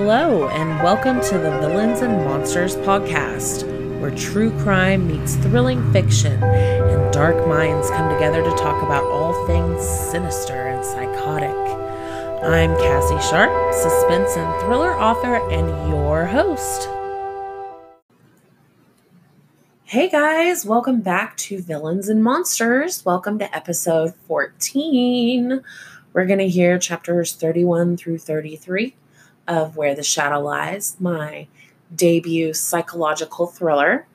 Hello, and welcome to the Villains and Monsters podcast, where true crime meets thrilling fiction and dark minds come together to talk about all things sinister and psychotic. I'm Cassie Sharp, suspense and thriller author, and your host. Hey guys, welcome back to Villains and Monsters. Welcome to episode 14. We're going to hear chapters 31 through 33 of Where the Shadow Lies, my debut psychological thriller.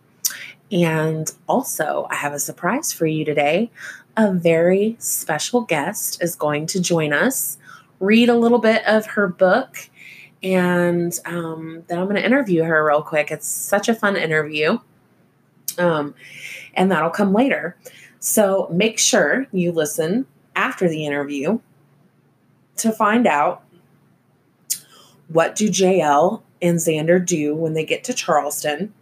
And also, I have a surprise for you today. A very special guest is going to join us, read a little bit of her book, and um, then I'm going to interview her real quick. It's such a fun interview. Um, and that'll come later. So make sure you listen after the interview to find out what do JL and Xander do when they get to Charleston?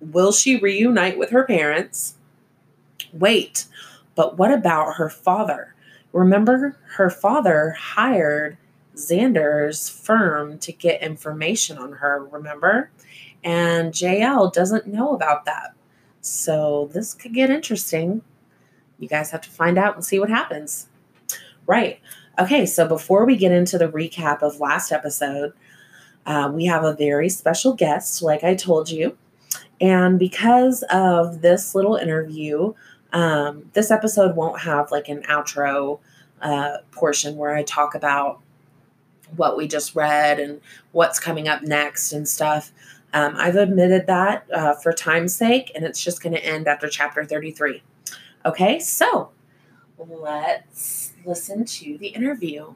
Will she reunite with her parents? Wait, but what about her father? Remember, her father hired Xander's firm to get information on her, remember? And JL doesn't know about that. So this could get interesting. You guys have to find out and see what happens. Right. Okay, so before we get into the recap of last episode, uh, we have a very special guest, like I told you. And because of this little interview, um, this episode won't have like an outro uh, portion where I talk about what we just read and what's coming up next and stuff. Um, I've admitted that uh, for time's sake, and it's just going to end after chapter 33. Okay, so let's listen to the interview.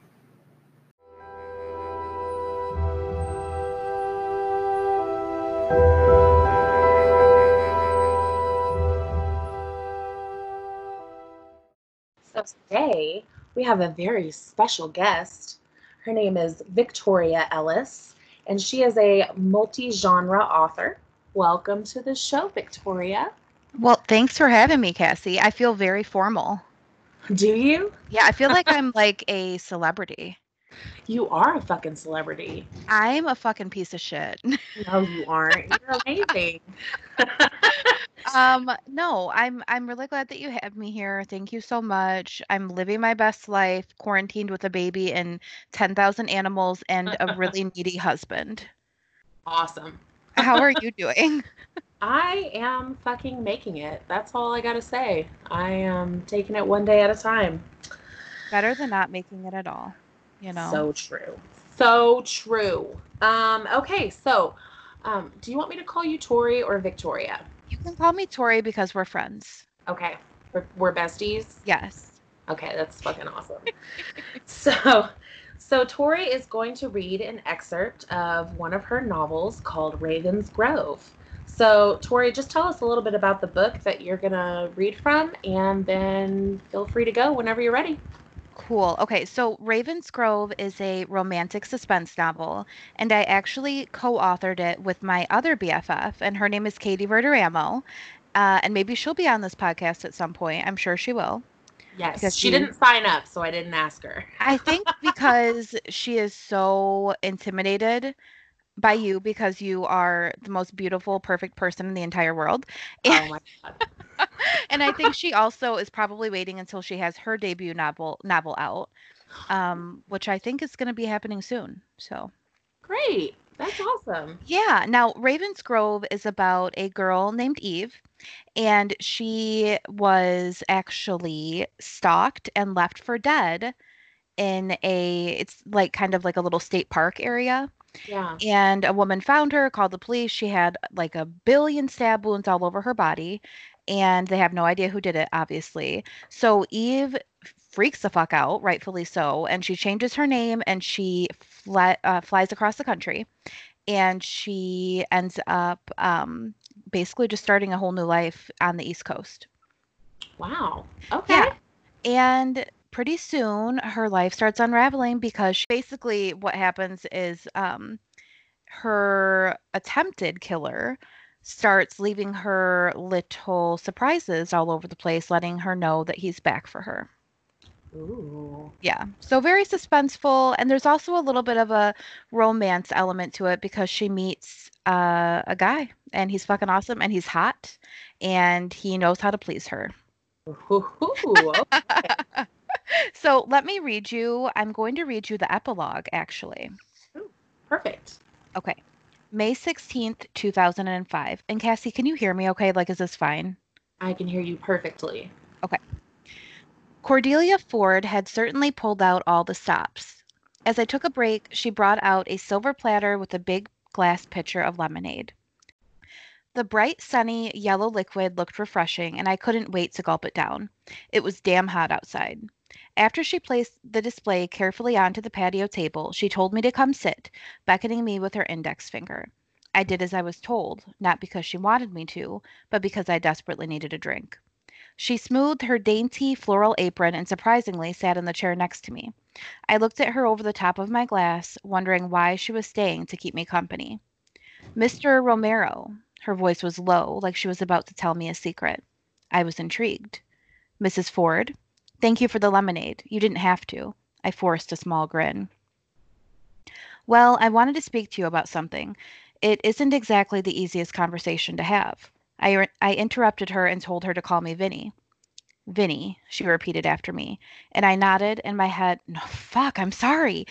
So today we have a very special guest. Her name is Victoria Ellis, and she is a multi genre author. Welcome to the show, Victoria. Well, thanks for having me, Cassie. I feel very formal. Do you? Yeah, I feel like I'm like a celebrity. You are a fucking celebrity. I'm a fucking piece of shit. No, you aren't. You're amazing. um, no, I'm I'm really glad that you have me here. Thank you so much. I'm living my best life, quarantined with a baby and 10,000 animals and a really needy husband. Awesome. How are you doing? I am fucking making it. That's all I got to say. I am taking it one day at a time. Better than not making it at all, you know. So true. So true. Um, okay, so um, do you want me to call you Tori or Victoria? You can call me Tori because we're friends. Okay, we're, we're besties. Yes. Okay, that's fucking awesome. so, so Tori is going to read an excerpt of one of her novels called Raven's Grove. So, Tori, just tell us a little bit about the book that you're going to read from, and then feel free to go whenever you're ready. Cool. Okay, so Raven's Grove is a romantic suspense novel, and I actually co authored it with my other BFF, and her name is Katie Verderamo. Uh, and maybe she'll be on this podcast at some point. I'm sure she will. Yes, because she, she didn't sign up, so I didn't ask her. I think because she is so intimidated by you because you are the most beautiful, perfect person in the entire world. And, oh my god. and I think she also is probably waiting until she has her debut novel novel out. Um, which I think is going to be happening soon. So Great. That's awesome. Yeah. Now, Raven's Grove is about a girl named Eve, and she was actually stalked and left for dead in a, it's like kind of like a little state park area. Yeah. And a woman found her, called the police. She had like a billion stab wounds all over her body, and they have no idea who did it, obviously. So Eve freaks the fuck out, rightfully so, and she changes her name and she fly, uh, flies across the country, and she ends up um, basically just starting a whole new life on the East Coast. Wow. Okay. Yeah. And pretty soon her life starts unraveling because she, basically what happens is um, her attempted killer starts leaving her little surprises all over the place, letting her know that he's back for her. Ooh. Yeah. So very suspenseful. And there's also a little bit of a romance element to it because she meets uh, a guy and he's fucking awesome and he's hot and he knows how to please her. Ooh, okay. so let me read you. I'm going to read you the epilogue actually. Perfect. Okay. May 16th, 2005. And Cassie, can you hear me okay? Like, is this fine? I can hear you perfectly. Okay. Cordelia Ford had certainly pulled out all the stops. As I took a break, she brought out a silver platter with a big glass pitcher of lemonade. The bright, sunny, yellow liquid looked refreshing, and I couldn't wait to gulp it down. It was damn hot outside. After she placed the display carefully onto the patio table, she told me to come sit, beckoning me with her index finger. I did as I was told, not because she wanted me to, but because I desperately needed a drink. She smoothed her dainty floral apron and surprisingly sat in the chair next to me. I looked at her over the top of my glass, wondering why she was staying to keep me company. Mr. Romero. Her voice was low, like she was about to tell me a secret. I was intrigued. Mrs. Ford, thank you for the lemonade. You didn't have to. I forced a small grin. Well, I wanted to speak to you about something. It isn't exactly the easiest conversation to have. I, er, I interrupted her and told her to call me Vinny. Vinny, she repeated after me, and I nodded and my head, no, fuck, I'm sorry.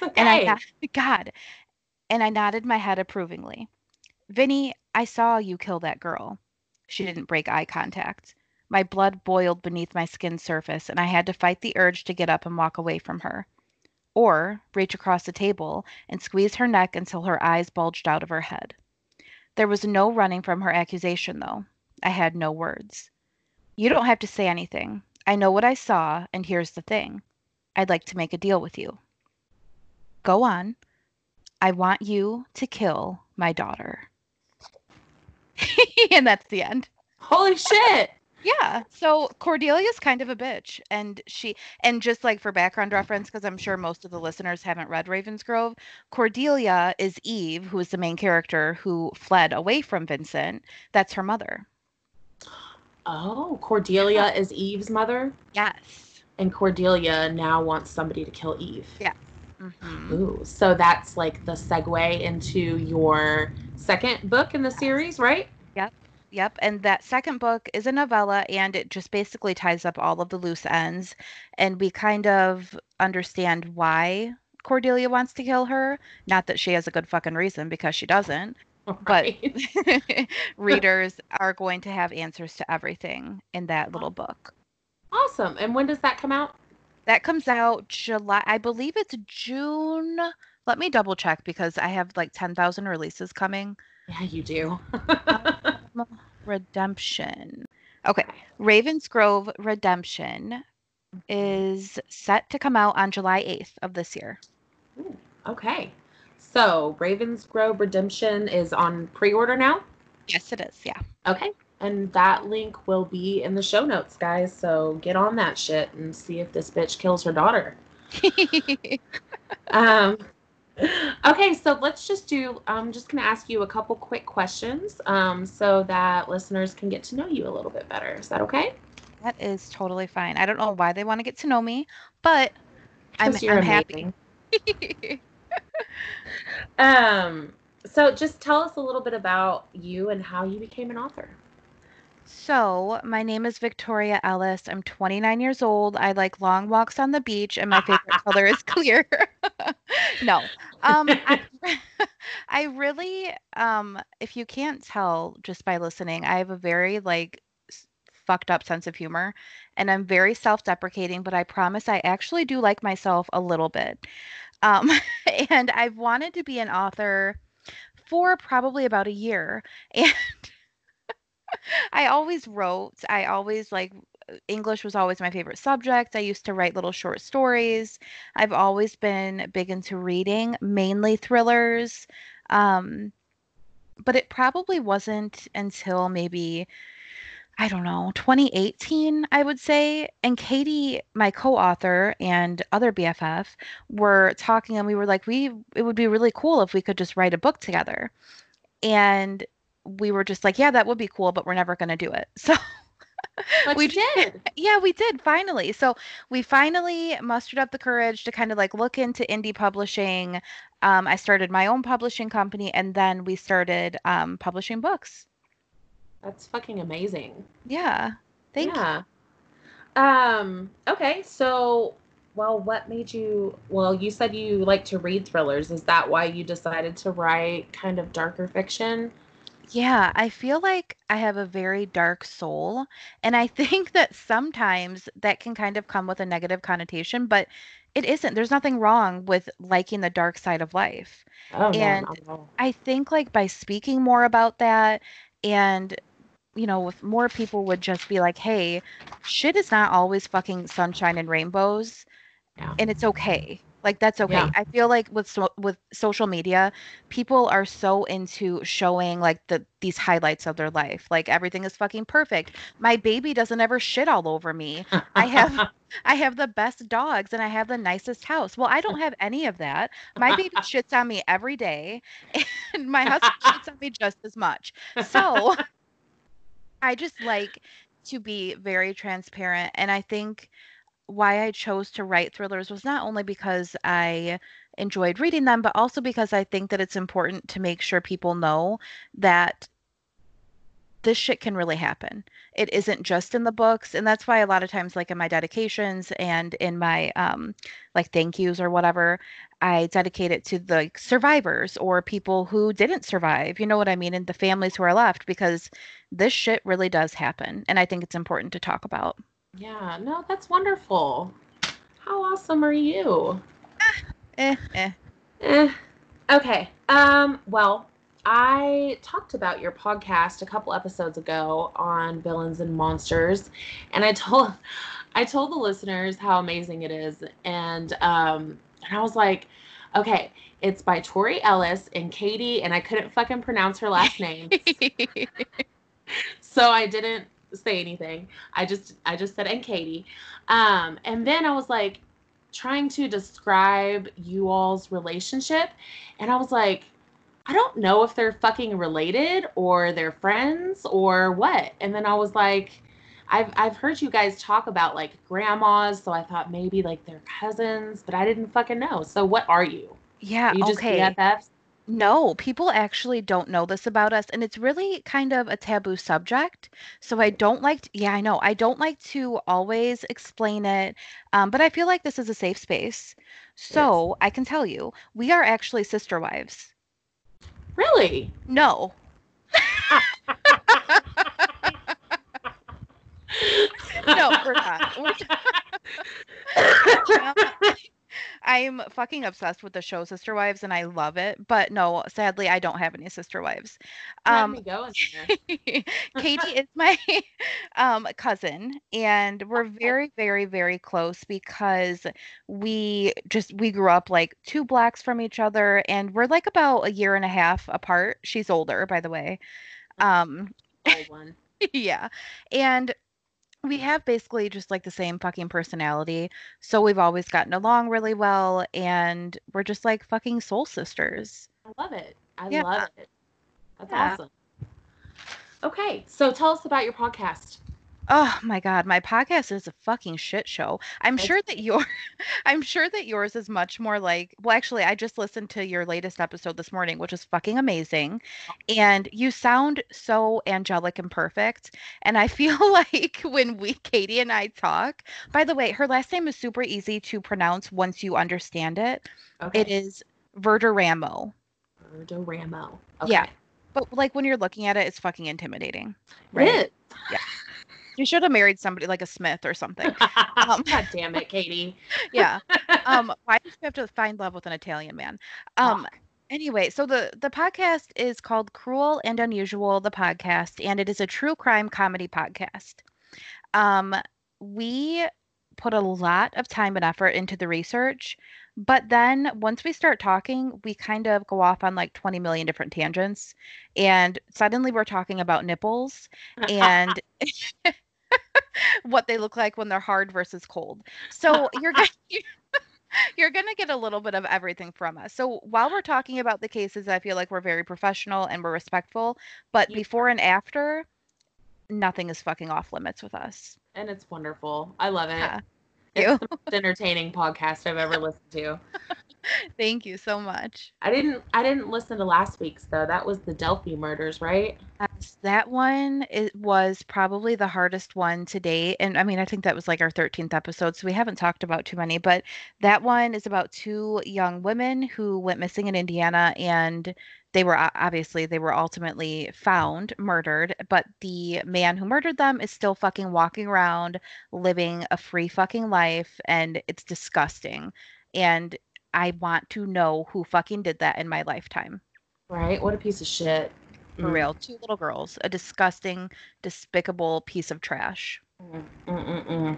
Okay. And I, God, and I nodded my head approvingly. Vinny, I saw you kill that girl. She didn't break eye contact. My blood boiled beneath my skin's surface, and I had to fight the urge to get up and walk away from her. Or reach across the table and squeeze her neck until her eyes bulged out of her head. There was no running from her accusation, though. I had no words. You don't have to say anything. I know what I saw, and here's the thing I'd like to make a deal with you. Go on. I want you to kill my daughter. and that's the end. Holy shit. Yeah. So Cordelia's kind of a bitch. And she, and just like for background reference, because I'm sure most of the listeners haven't read Ravensgrove, Cordelia is Eve, who is the main character who fled away from Vincent. That's her mother. Oh, Cordelia is Eve's mother, Yes. and Cordelia now wants somebody to kill Eve. Mhm. Ooh, so that's like the segue into your second book in the series, right? Yep. And that second book is a novella and it just basically ties up all of the loose ends. And we kind of understand why Cordelia wants to kill her. Not that she has a good fucking reason because she doesn't. Right. Readers are going to have answers to everything in that little book. awesome. And when does that come out? That comes out July, I believe it's June. Let me double check because I have like 10,000 releases coming. Yeah, you do. Redemption. Okay. Ravensgrove Redemption is set to come out on July 8th of this year. Ooh, okay. So Ravensgrove Redemption is on pre-order now. Yes, it is. Yeah. Okay. And that link will be in the show notes, guys. So get on that shit and see if this bitch kills her daughter. Um, okay, so let's just do. I'm just going to ask you a couple quick questions um, so that listeners can get to know you a little bit better. Is that okay? that is totally fine. I don't know why they want to get to know me, but I'm, I'm happy. Um, so just tell us a little bit about you and how you became an author. So, my name is Victoria Ellis. I'm 29 years old. I like long walks on the beach, and my favorite color is clear. no, um, I, I really, um, if you can't tell just by listening, I have a very like s- fucked up sense of humor, and I'm very self-deprecating. But I promise, I actually do like myself a little bit. Um, and I've wanted to be an author for probably about a year, and I always wrote. I always like English was always my favorite subject. I used to write little short stories. I've always been big into reading, mainly thrillers. Um, but it probably wasn't until maybe I don't know, 2018, I would say. And Katie, my co-author and other BFF, were talking and we were like, we it would be really cool if we could just write a book together. And we were just like, yeah, that would be cool, but we're never going to do it. So But we you did. yeah, we did finally. So we finally mustered up the courage to kind of like look into indie publishing. Um, I started my own publishing company, and then we started um, publishing books. That's fucking amazing. Yeah, thank you. yeah. Um, okay, so well, what made you well, you said you like to read thrillers. Is that why you decided to write kind of darker fiction? Yeah, I feel like I have a very dark soul, and I think that sometimes that can kind of come with a negative connotation, but it isn't. There's nothing wrong with liking the dark side of life. Oh no, And not at all. I think like by speaking more about that and you know, if more people would just be like, "Hey, shit is not always fucking sunshine and rainbows." Yeah. and it's okay. Like that's okay. Yeah. I feel like with so, with social media, people are so into showing like the these highlights of their life. Like everything is fucking perfect. My baby doesn't ever shit all over me. I have I have the best dogs and I have the nicest house. Well, I don't have any of that. My baby shits on me every day and my husband shits on me just as much. So, I just like to be very transparent and I think why I chose to write thrillers was not only because I enjoyed reading them, but also because I think that it's important to make sure people know that this shit can really happen. It isn't just in the books, and that's why a lot of times, like in my dedications and in my um, like thank yous or whatever, I dedicate it to the survivors or people who didn't survive. You know what I mean? And the families who are left, because this shit really does happen, and I think it's important to talk about. Yeah, no, that's wonderful. How awesome are you? Eh, eh. Eh. Okay. Um, well, I talked about your podcast a couple episodes ago on villains and monsters, and I told I told the listeners how amazing it is, and um, and I was like, okay, it's by Tori Ellis and Katie, and I couldn't fucking pronounce her last name, so I didn't say anything. I just I just said and Katie. Um, and then I was like trying to describe you all's relationship, and I was like, I don't know if they're fucking related or they're friends or what. And then I was like, I've I've heard you guys talk about like grandmas, so I thought maybe like they're cousins, but I didn't fucking know. So what are you? Yeah, you just okay. BFFs? No, people actually don't know this about us, and it's really kind of a taboo subject. So I don't like to, yeah, I know. I don't like to always explain it, um, but I feel like this is a safe space. Yes. So I can tell you, we are actually sister wives. Really? No. No, we're not. We're Um, I'm fucking obsessed with the show Sister Wives and I love it. But no, sadly, I don't have any sister wives. Let Um, me go. Katie is my um, cousin, and we're very, very, very close because we just we grew up like two blocks from each other, and we're like about a year and a half apart. She's older, by the way. Um, Old one. yeah, and we have basically just like the same fucking personality, so we've always gotten along really well, and we're just like fucking soul sisters. I love it. I Yeah, love it. That's yeah. awesome. Okay, so tell us about your podcast. Oh my God, my podcast is a fucking shit show. I'm sure that your I'm sure that yours is much more like, well, actually, I just listened to your latest episode this morning, which is fucking amazing. Oh. And you sound so angelic and perfect. And I feel like when we, Katie and I talk, by the way, her last name is super easy to pronounce once you understand it. It okay. is Verderamo. Verderamo. Yeah. But like when you're looking at it, it's fucking intimidating, right? Yeah. You should have married somebody like a Smith or something. Um, God damn it, Katie. yeah. Um, why did you have to find love with an Italian man? Um, Fuck. anyway, so the the podcast is called Cruel and Unusual, the podcast, and it is a true crime comedy podcast. Um, we put a lot of time and effort into the research, but then once we start talking, we kind of go off on like 20 million different tangents, and suddenly we're talking about nipples and what they look like when they're hard versus cold. So you're gonna you're gonna get a little bit of everything from us. So while we're talking about the cases, I feel like we're very professional and we're respectful, but You before and after, nothing is fucking off limits with us. And it's wonderful. I love it. Yeah. It's the most entertaining podcast I've ever listened to. Thank you so much. I didn't I didn't listen to last week's though. That was the Delphi murders, right? Yes, that one it was probably the hardest one to date. And I mean, I think that was like our 13th episode, so we haven't talked about too many, but that one is about two young women who went missing in Indiana and they were obviously they were ultimately found murdered, but the man who murdered them is still fucking walking around living a free fucking life and it's disgusting. And I want to know who fucking did that in my lifetime. Right? What a piece of shit. For Mm, real. Two little girls. A disgusting, despicable piece of trash. mm, mm, mm, mm.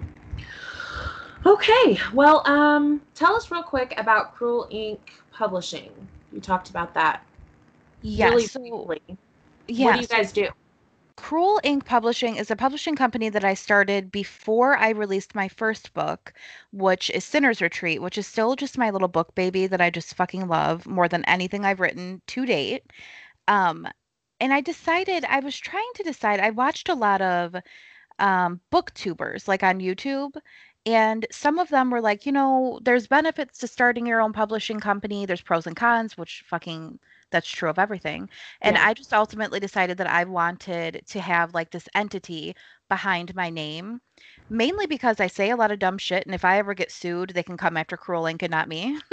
Okay. Well, um, tell us real quick about Cruel Ink Publishing. You talked about that Yes. really so, briefly. yeah. What do you guys do? Cruel Ink Publishing is a publishing company that I started before I released my first book, which is Sinner's Retreat, which is still just my little book baby that I just fucking love more than anything I've written to date. Um, and I decided, I was trying to decide, I watched a lot of um, booktubers like on YouTube. And some of them were like, you know, there's benefits to starting your own publishing company. There's pros and cons, which fucking that's true of everything. And Yeah. I just ultimately decided that I wanted to have like this entity behind my name, mainly because I say a lot of dumb shit. And if I ever get sued, they can come after Cruel Ink and not me.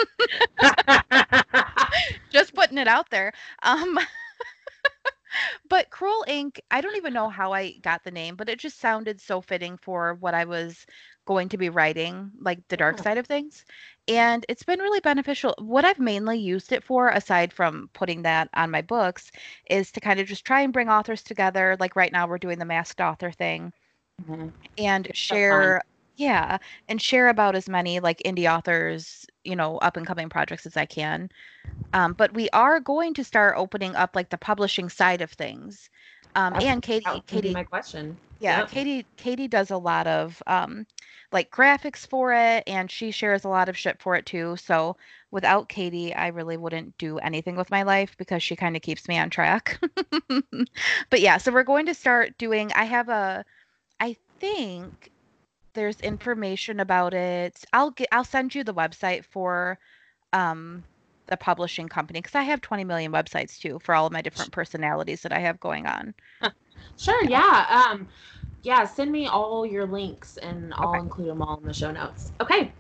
just putting it out there. Um, but Cruel Ink, I don't even know how I got the name, but it just sounded so fitting for what I was going to be writing, like the dark side of things. And it's been really beneficial. What I've mainly used it for, aside from putting that on my books, is to kind of just try and bring authors together. Like right now, we're doing the masked author thing Mhm. and It's so share yeah and share about as many like indie authors you know up and coming projects as i can um, but we are going to start opening up like the publishing side of things um, and katie That was gonna be katie my question. yeah Yep. katie katie does a lot of um, like graphics for it and she shares a lot of shit for it too so without katie i really wouldn't do anything with my life because she kind of keeps me on track. But yeah so we're going to start doing i have a i think there's information about it. I'll get i'll send you the website for um the publishing company because i have 20 million websites too for all of my different personalities that i have going on. Sure, yeah. Um, yeah, send me all your links and I'll Okay. include them all in the show notes. Okay.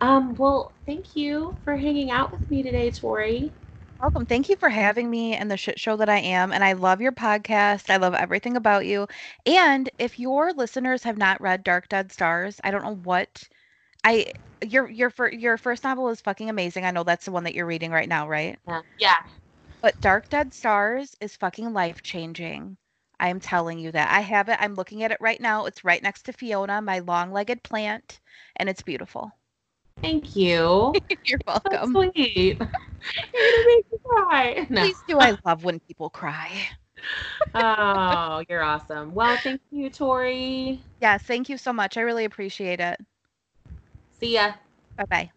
Um, well, thank you for hanging out with me today, Tori. Welcome. Thank you for having me and the shit show that I am. And I love your podcast. I love everything about you. And if your listeners have not read Dark Dead Stars, I don't know what I your your your first novel is fucking amazing. I know that's the one that you're reading right now, right? Yeah. Yeah. But Dark Dead Stars is fucking life changing. I am telling you that. I have it. I'm looking at it right now. It's right next to Fiona, my long-legged plant, and it's beautiful. Thank you. You're So welcome. sweet. You're gonna make me cry. No. Please do. I love when people cry. Oh, you're awesome. Well, thank you, Tori. Yes, thank you so much. I really appreciate it. See ya. Bye. Bye.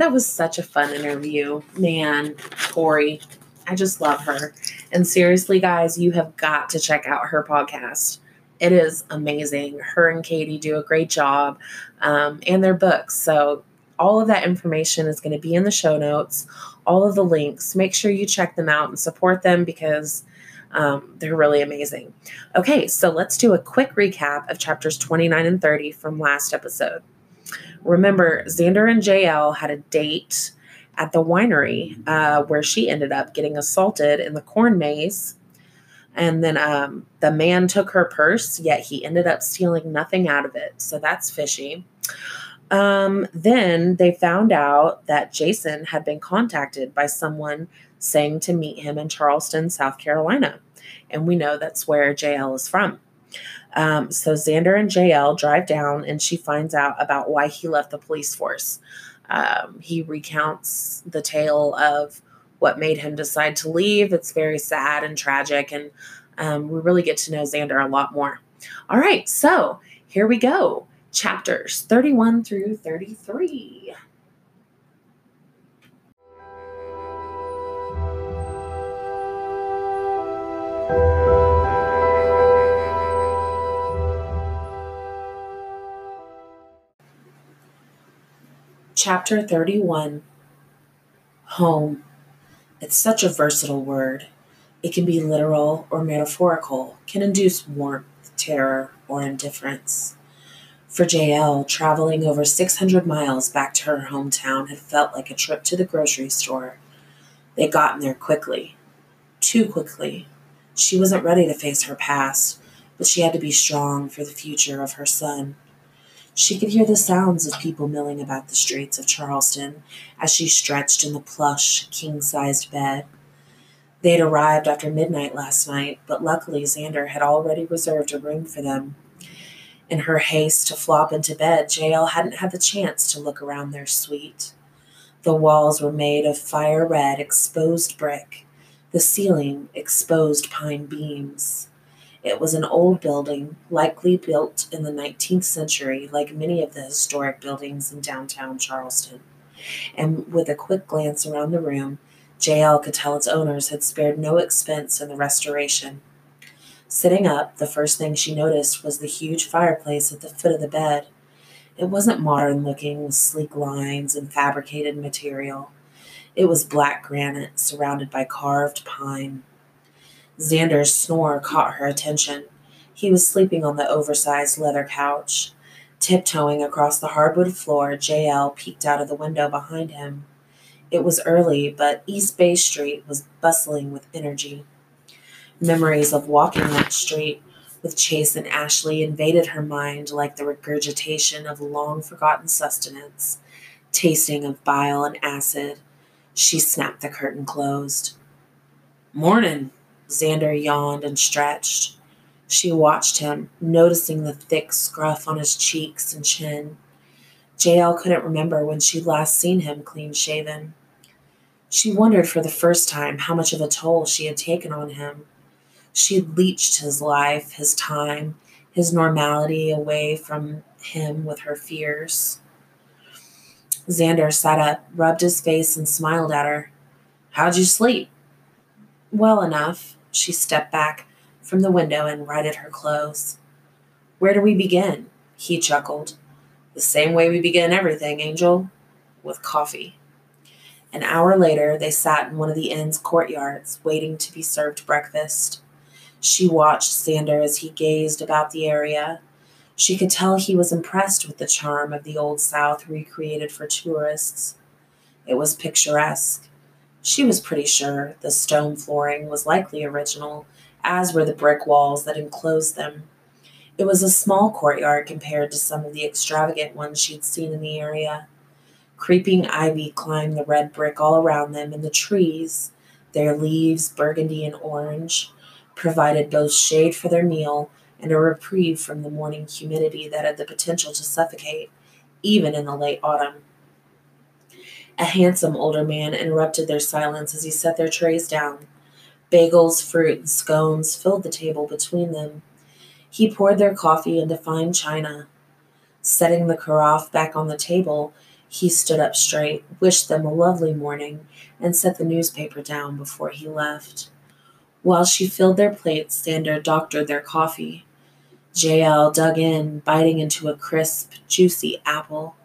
That was such a fun interview. Man, Tori, I just love her. And seriously, guys, you have got to check out her podcast. It is amazing. Her and Katie do a great job, um, and their books. So, all of that information is going to be in the show notes, all of the links. Make sure you check them out and support them because um, they're really amazing. Okay, so let's do a quick recap of chapters 29 and 30 from last episode. Remember, Xander and JL had a date at the winery uh, where she ended up getting assaulted in the corn maze. And then um, the man took her purse, yet he ended up stealing nothing out of it. So that's fishy. Um, then they found out that Jason had been contacted by someone saying to meet him in Charleston, South Carolina. And we know that's where JL is from. Um, so Xander and JL drive down, and she finds out about why he left the police force. Um, he recounts the tale of what made him decide to leave. It's very sad and tragic, and um, we really get to know Xander a lot more. All right, so here we go chapters 31 through 33. Chapter 31 Home. It's such a versatile word. It can be literal or metaphorical, can induce warmth, terror, or indifference. For JL, traveling over 600 miles back to her hometown had felt like a trip to the grocery store. They'd gotten there quickly. Too quickly. She wasn't ready to face her past, but she had to be strong for the future of her son. She could hear the sounds of people milling about the streets of Charleston as she stretched in the plush, king sized bed. They had arrived after midnight last night, but luckily Xander had already reserved a room for them. In her haste to flop into bed, JL hadn't had the chance to look around their suite. The walls were made of fire red, exposed brick, the ceiling, exposed pine beams. It was an old building, likely built in the 19th century, like many of the historic buildings in downtown Charleston. And with a quick glance around the room, JL could tell its owners had spared no expense in the restoration. Sitting up, the first thing she noticed was the huge fireplace at the foot of the bed. It wasn't modern looking with sleek lines and fabricated material. It was black granite surrounded by carved pine. Xander's snore caught her attention. He was sleeping on the oversized leather couch. Tiptoeing across the hardwood floor, JL peeked out of the window behind him. It was early, but East Bay Street was bustling with energy. Memories of walking that street with Chase and Ashley invaded her mind like the regurgitation of long forgotten sustenance, tasting of bile and acid. She snapped the curtain closed. Morning, Xander yawned and stretched. She watched him, noticing the thick scruff on his cheeks and chin. JL couldn't remember when she'd last seen him clean shaven. She wondered for the first time how much of a toll she had taken on him. She had leached his life, his time, his normality away from him with her fears. Xander sat up, rubbed his face, and smiled at her. How'd you sleep? Well enough. She stepped back from the window and righted her clothes. Where do we begin? He chuckled. The same way we begin everything, Angel. With coffee. An hour later, they sat in one of the inn's courtyards, waiting to be served breakfast. She watched Xander as he gazed about the area. She could tell he was impressed with the charm of the Old South recreated for tourists. It was picturesque, she was pretty sure the stone flooring was likely original, as were the brick walls that enclosed them. It was a small courtyard compared to some of the extravagant ones she'd seen in the area. Creeping ivy climbed the red brick all around them, and the trees, their leaves burgundy and orange, provided both shade for their meal and a reprieve from the morning humidity that had the potential to suffocate, even in the late autumn. A handsome older man interrupted their silence as he set their trays down. Bagels, fruit, and scones filled the table between them. He poured their coffee into fine china. Setting the carafe back on the table, he stood up straight, wished them a lovely morning, and set the newspaper down before he left. While she filled their plates, Xander doctored their coffee. JL dug in, biting into a crisp, juicy apple.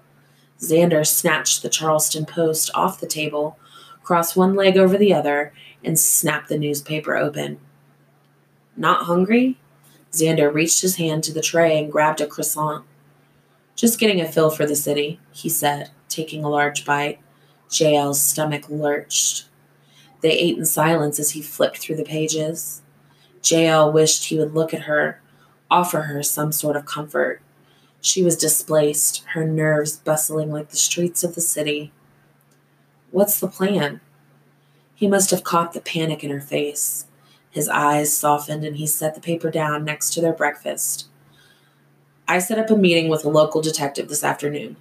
Xander snatched the Charleston Post off the table, crossed one leg over the other, and snapped the newspaper open. Not hungry? Xander reached his hand to the tray and grabbed a croissant. Just getting a fill for the city, he said, taking a large bite. JL's stomach lurched. They ate in silence as he flipped through the pages. JL wished he would look at her, offer her some sort of comfort. She was displaced, her nerves bustling like the streets of the city. What's the plan? He must have caught the panic in her face. His eyes softened and he set the paper down next to their breakfast. I set up a meeting with a local detective this afternoon.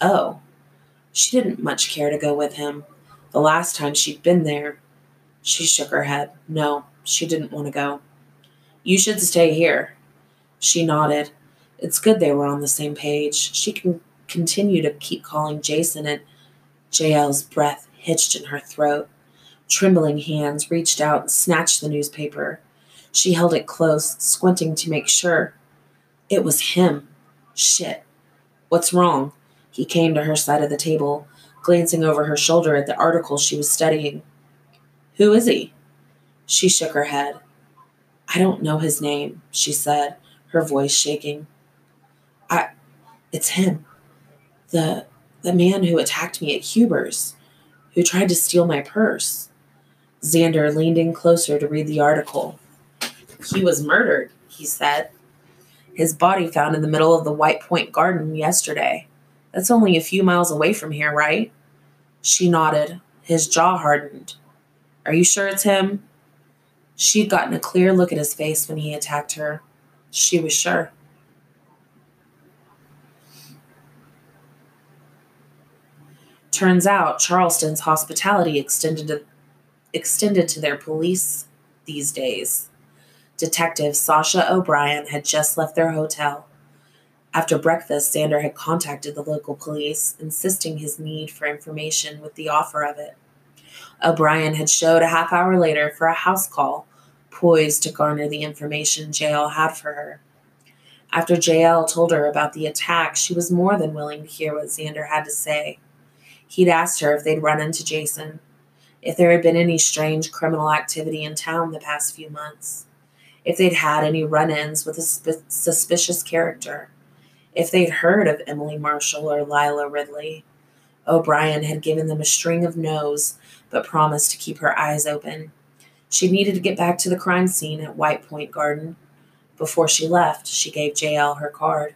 Oh. She didn't much care to go with him. The last time she'd been there, she shook her head. No, she didn't want to go. You should stay here. She nodded. It's good they were on the same page. She can continue to keep calling Jason, and JL's breath hitched in her throat. Trembling hands reached out and snatched the newspaper. She held it close, squinting to make sure. It was him. Shit. What's wrong? He came to her side of the table, glancing over her shoulder at the article she was studying. Who is he? She shook her head. I don't know his name, she said, her voice shaking. I it's him. The the man who attacked me at Huber's, who tried to steal my purse. Xander leaned in closer to read the article. He was murdered, he said. His body found in the middle of the White Point Garden yesterday. That's only a few miles away from here, right? She nodded. His jaw hardened. Are you sure it's him? She'd gotten a clear look at his face when he attacked her. She was sure. Turns out Charleston's hospitality extended to, extended to their police these days. Detective Sasha O'Brien had just left their hotel. After breakfast, Xander had contacted the local police, insisting his need for information with the offer of it. O'Brien had showed a half hour later for a house call, poised to garner the information JL had for her. After JL told her about the attack, she was more than willing to hear what Xander had to say. He'd asked her if they'd run into Jason, if there had been any strange criminal activity in town the past few months, if they'd had any run ins with a sp- suspicious character, if they'd heard of Emily Marshall or Lila Ridley. O'Brien had given them a string of no's, but promised to keep her eyes open. She needed to get back to the crime scene at White Point Garden. Before she left, she gave JL her card.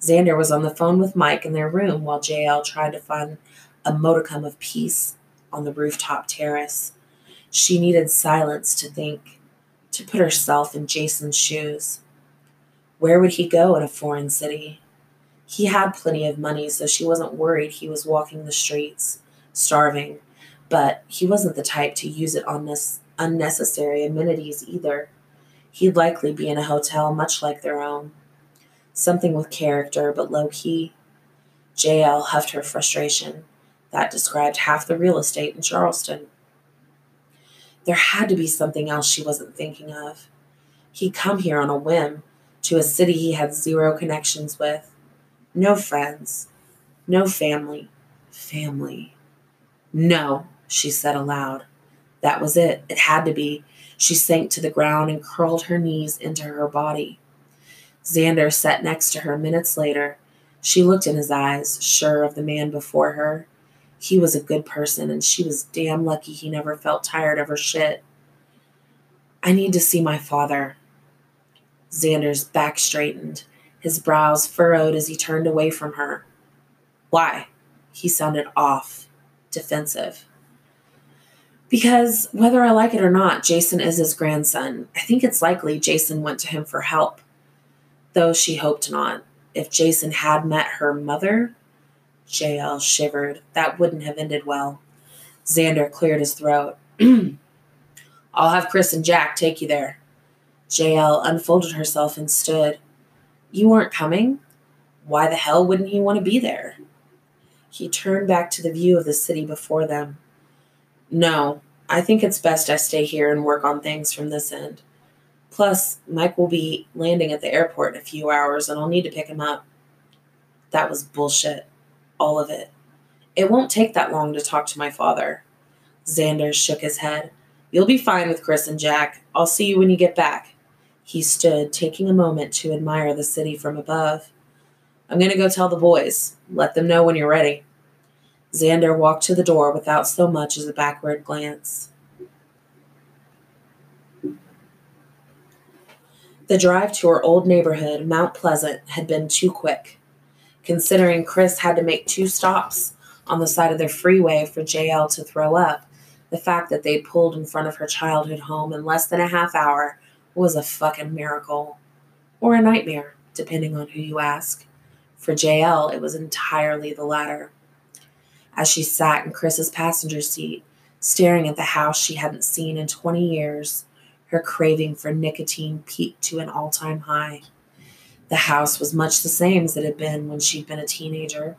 Xander was on the phone with Mike in their room while JL tried to find a modicum of peace on the rooftop terrace. She needed silence to think, to put herself in Jason's shoes. Where would he go in a foreign city? He had plenty of money, so she wasn't worried he was walking the streets, starving, but he wasn't the type to use it on this unnecessary amenities either. He'd likely be in a hotel much like their own. Something with character, but low key. JL huffed her frustration. That described half the real estate in Charleston. There had to be something else she wasn't thinking of. He'd come here on a whim, to a city he had zero connections with. No friends. No family. Family. No, she said aloud. That was it. It had to be. She sank to the ground and curled her knees into her body. Xander sat next to her minutes later. She looked in his eyes, sure of the man before her. He was a good person, and she was damn lucky he never felt tired of her shit. I need to see my father. Xander's back straightened, his brows furrowed as he turned away from her. Why? He sounded off, defensive. Because whether I like it or not, Jason is his grandson. I think it's likely Jason went to him for help, though she hoped not. If Jason had met her mother, JL shivered. That wouldn't have ended well. Xander cleared his throat. I'll have Chris and Jack take you there. JL unfolded herself and stood. You weren't coming? Why the hell wouldn't he want to be there? He turned back to the view of the city before them. No, I think it's best I stay here and work on things from this end. Plus, Mike will be landing at the airport in a few hours and I'll need to pick him up. That was bullshit. All of it. It won't take that long to talk to my father. Xander shook his head. You'll be fine with Chris and Jack. I'll see you when you get back. He stood, taking a moment to admire the city from above. I'm going to go tell the boys. Let them know when you're ready. Xander walked to the door without so much as a backward glance. The drive to our old neighborhood, Mount Pleasant, had been too quick. Considering Chris had to make two stops on the side of the freeway for JL to throw up, the fact that they pulled in front of her childhood home in less than a half hour was a fucking miracle. Or a nightmare, depending on who you ask. For JL, it was entirely the latter. As she sat in Chris's passenger seat, staring at the house she hadn't seen in 20 years, her craving for nicotine peaked to an all time high. The house was much the same as it had been when she'd been a teenager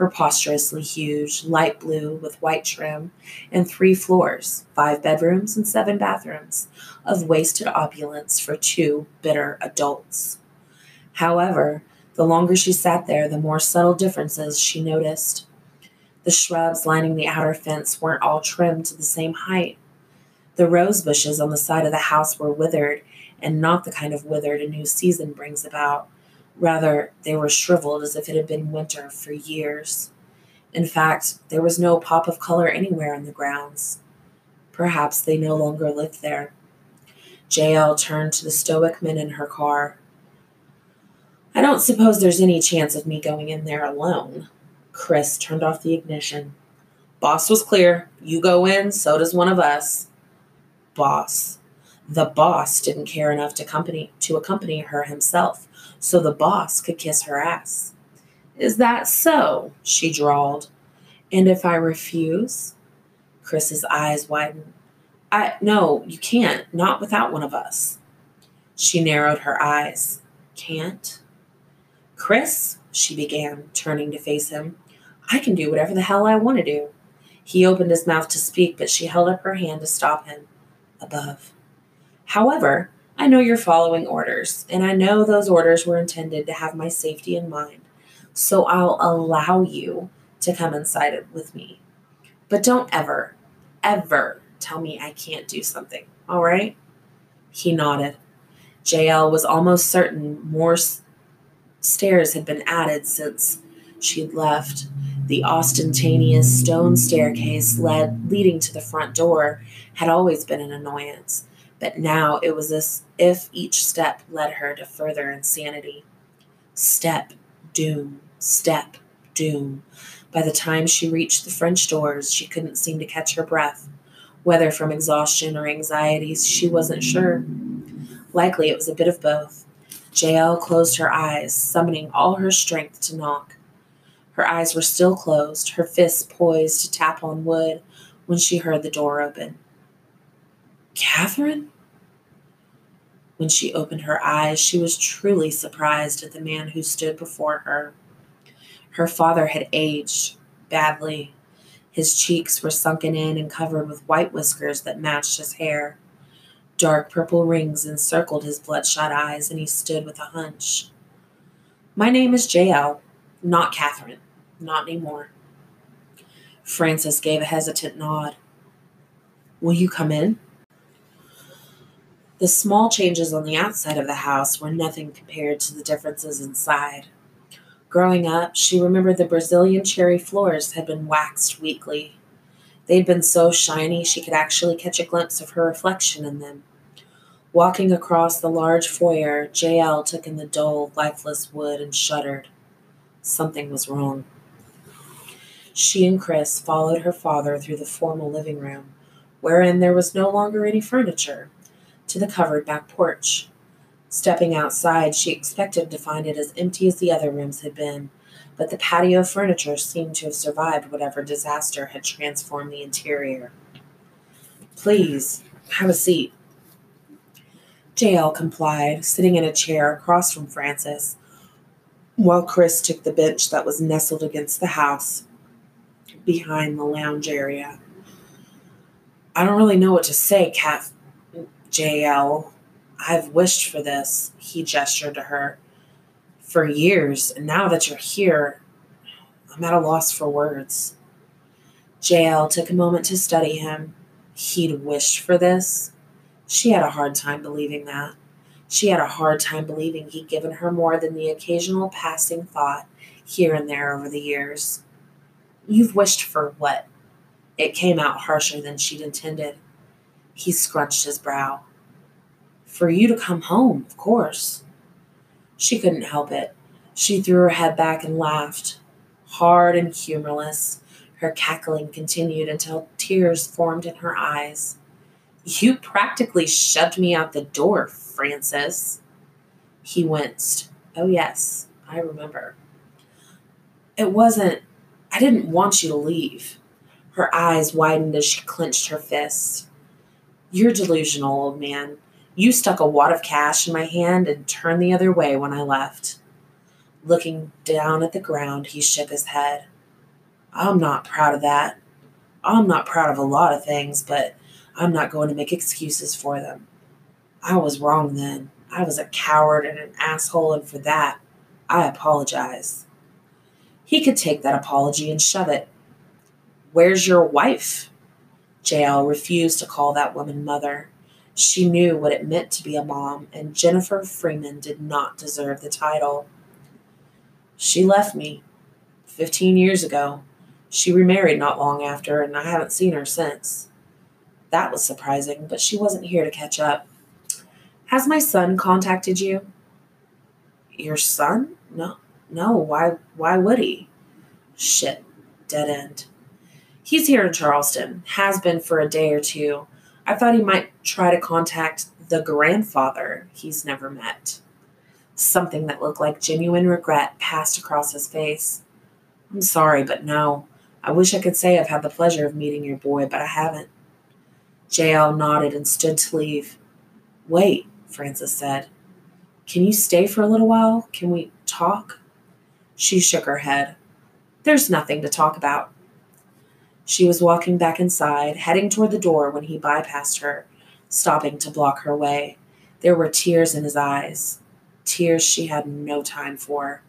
preposterously huge, light blue with white trim, and three floors, five bedrooms, and seven bathrooms, of wasted opulence for two bitter adults. However, the longer she sat there, the more subtle differences she noticed. The shrubs lining the outer fence weren't all trimmed to the same height. The rose bushes on the side of the house were withered, and not the kind of withered a new season brings about Rather, they were shriveled as if it had been winter for years. In fact, there was no pop of color anywhere in the grounds. Perhaps they no longer lived there. JL turned to the stoic men in her car. I don't suppose there's any chance of me going in there alone. Chris turned off the ignition. Boss was clear. You go in, so does one of us. Boss. The boss didn't care enough to accompany to accompany her himself so the boss could kiss her ass. Is that so? she drawled. And if I refuse? Chris's eyes widened. I no, you can't, not without one of us. She narrowed her eyes. Can't? Chris, she began, turning to face him, I can do whatever the hell I want to do. He opened his mouth to speak, but she held up her hand to stop him. Above. However, I know you're following orders, and I know those orders were intended to have my safety in mind. So I'll allow you to come inside with me. But don't ever, ever tell me I can't do something, all right? He nodded. JL was almost certain more stairs had been added since she'd left. The ostentatious stone staircase led leading to the front door had always been an annoyance but now it was as if each step led her to further insanity. Step, doom, step, doom. By the time she reached the French doors, she couldn't seem to catch her breath. Whether from exhaustion or anxieties, she wasn't sure. Likely it was a bit of both. JL closed her eyes, summoning all her strength to knock. Her eyes were still closed, her fists poised to tap on wood, when she heard the door open. Catherine? When she opened her eyes, she was truly surprised at the man who stood before her. Her father had aged badly. His cheeks were sunken in and covered with white whiskers that matched his hair. Dark purple rings encircled his bloodshot eyes, and he stood with a hunch. My name is J.L., not Catherine. Not anymore. Francis gave a hesitant nod. Will you come in? The small changes on the outside of the house were nothing compared to the differences inside. Growing up, she remembered the Brazilian cherry floors had been waxed weekly. They'd been so shiny she could actually catch a glimpse of her reflection in them. Walking across the large foyer, JL took in the dull, lifeless wood and shuddered. Something was wrong. She and Chris followed her father through the formal living room, wherein there was no longer any furniture to the covered back porch. Stepping outside, she expected to find it as empty as the other rooms had been, but the patio furniture seemed to have survived whatever disaster had transformed the interior. Please, have a seat. JL complied, sitting in a chair across from Francis, while Chris took the bench that was nestled against the house behind the lounge area. I don't really know what to say, Kat, JL, I've wished for this, he gestured to her, for years, and now that you're here, I'm at a loss for words. JL took a moment to study him. He'd wished for this. She had a hard time believing that. She had a hard time believing he'd given her more than the occasional passing thought here and there over the years. You've wished for what? It came out harsher than she'd intended. He scrunched his brow. For you to come home, of course. She couldn't help it. She threw her head back and laughed. Hard and humorless, her cackling continued until tears formed in her eyes. You practically shoved me out the door, Francis. He winced. Oh, yes, I remember. It wasn't. I didn't want you to leave. Her eyes widened as she clenched her fists. You're delusional, old man. You stuck a wad of cash in my hand and turned the other way when I left. Looking down at the ground, he shook his head. I'm not proud of that. I'm not proud of a lot of things, but I'm not going to make excuses for them. I was wrong then. I was a coward and an asshole, and for that, I apologize. He could take that apology and shove it. Where's your wife? JL refused to call that woman mother. She knew what it meant to be a mom, and Jennifer Freeman did not deserve the title. She left me 15 years ago. She remarried not long after, and I haven't seen her since. That was surprising, but she wasn't here to catch up. Has my son contacted you? Your son? No. No, why why would he? Shit. Dead end. He's here in Charleston. Has been for a day or two. I thought he might try to contact the grandfather he's never met. Something that looked like genuine regret passed across his face. I'm sorry, but no. I wish I could say I've had the pleasure of meeting your boy, but I haven't. JL nodded and stood to leave. Wait, Francis said. Can you stay for a little while? Can we talk? She shook her head. There's nothing to talk about. She was walking back inside, heading toward the door when he bypassed her, stopping to block her way. There were tears in his eyes, tears she had no time for.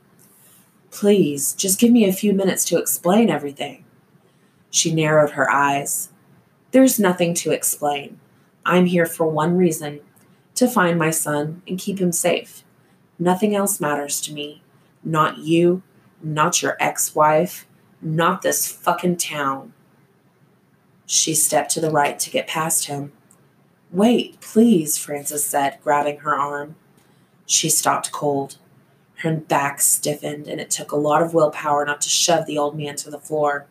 Please, just give me a few minutes to explain everything. She narrowed her eyes. There's nothing to explain. I'm here for one reason to find my son and keep him safe. Nothing else matters to me. Not you, not your ex wife, not this fucking town. She stepped to the right to get past him. Wait, please, Francis said, grabbing her arm. She stopped cold. Her back stiffened, and it took a lot of willpower not to shove the old man to the floor.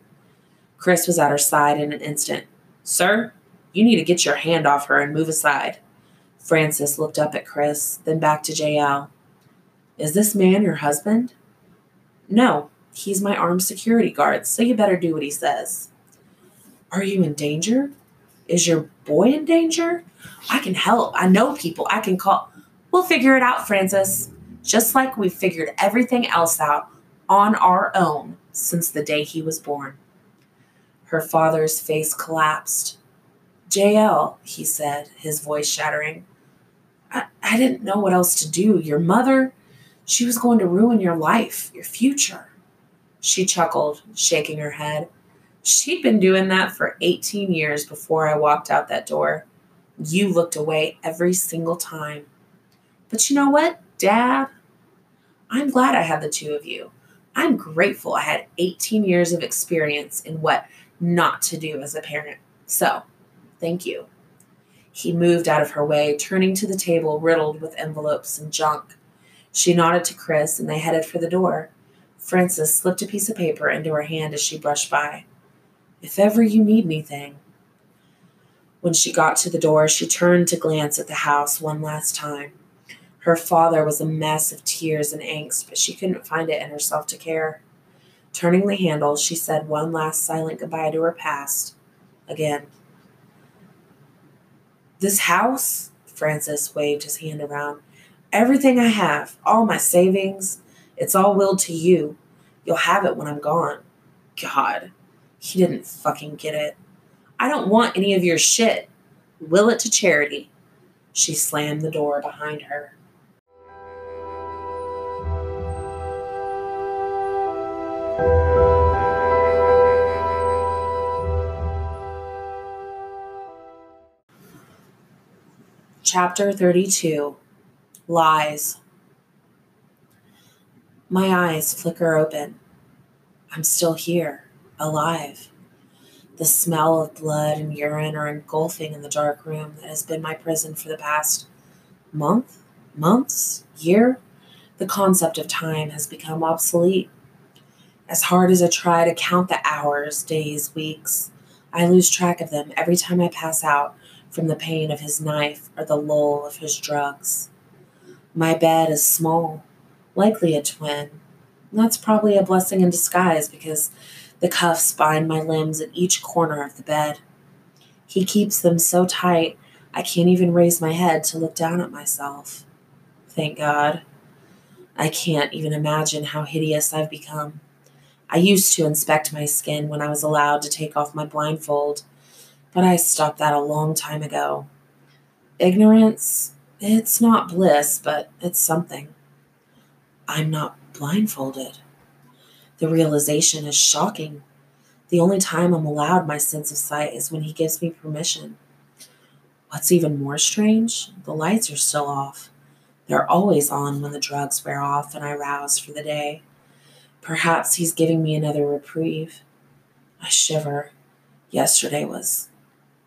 Chris was at her side in an instant. Sir, you need to get your hand off her and move aside. Francis looked up at Chris, then back to JL. Is this man your husband? No, he's my armed security guard, so you better do what he says. Are you in danger? Is your boy in danger? I can help. I know people. I can call. We'll figure it out, Francis. Just like we figured everything else out on our own since the day he was born. Her father's face collapsed. JL, he said, his voice shattering. I, I didn't know what else to do. Your mother, she was going to ruin your life, your future. She chuckled, shaking her head. She'd been doing that for 18 years before I walked out that door. You looked away every single time. But you know what, Dad? I'm glad I had the two of you. I'm grateful I had 18 years of experience in what not to do as a parent. So, thank you. He moved out of her way, turning to the table riddled with envelopes and junk. She nodded to Chris, and they headed for the door. Francis slipped a piece of paper into her hand as she brushed by. If ever you need anything. When she got to the door, she turned to glance at the house one last time. Her father was a mess of tears and angst, but she couldn't find it in herself to care. Turning the handle, she said one last silent goodbye to her past. Again. This house, Francis waved his hand around. Everything I have, all my savings, it's all willed to you. You'll have it when I'm gone. God, he didn't fucking get it. I don't want any of your shit. Will it to charity. She slammed the door behind her. Chapter 32 Lies. My eyes flicker open. I'm still here, alive. The smell of blood and urine are engulfing in the dark room that has been my prison for the past month, months, year. The concept of time has become obsolete. As hard as I try to count the hours, days, weeks, I lose track of them every time I pass out from the pain of his knife or the lull of his drugs. My bed is small, likely a twin. That's probably a blessing in disguise because The cuffs bind my limbs at each corner of the bed. He keeps them so tight I can't even raise my head to look down at myself. Thank God. I can't even imagine how hideous I've become. I used to inspect my skin when I was allowed to take off my blindfold, but I stopped that a long time ago. Ignorance, it's not bliss, but it's something. I'm not blindfolded. The realization is shocking. The only time I'm allowed my sense of sight is when he gives me permission. What's even more strange, the lights are still off. They're always on when the drugs wear off and I rouse for the day. Perhaps he's giving me another reprieve. I shiver. Yesterday was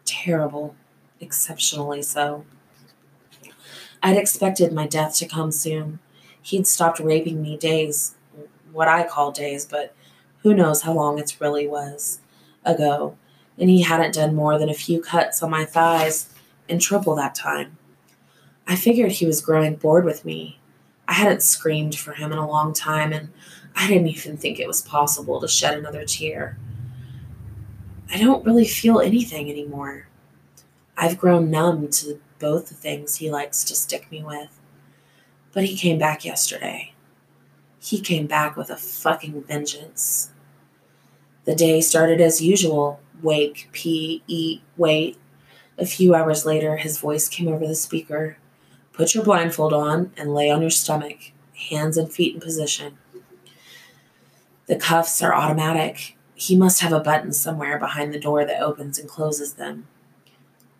terrible, exceptionally so. I'd expected my death to come soon. He'd stopped raping me days, what I call days, but who knows how long it really was ago. And he hadn't done more than a few cuts on my thighs in trouble that time. I figured he was growing bored with me. I hadn't screamed for him in a long time, and I didn't even think it was possible to shed another tear. I don't really feel anything anymore. I've grown numb to both the things he likes to stick me with. But he came back yesterday he came back with a fucking vengeance. The day started as usual wake, pee, eat, wait. A few hours later, his voice came over the speaker Put your blindfold on and lay on your stomach, hands and feet in position. The cuffs are automatic. He must have a button somewhere behind the door that opens and closes them.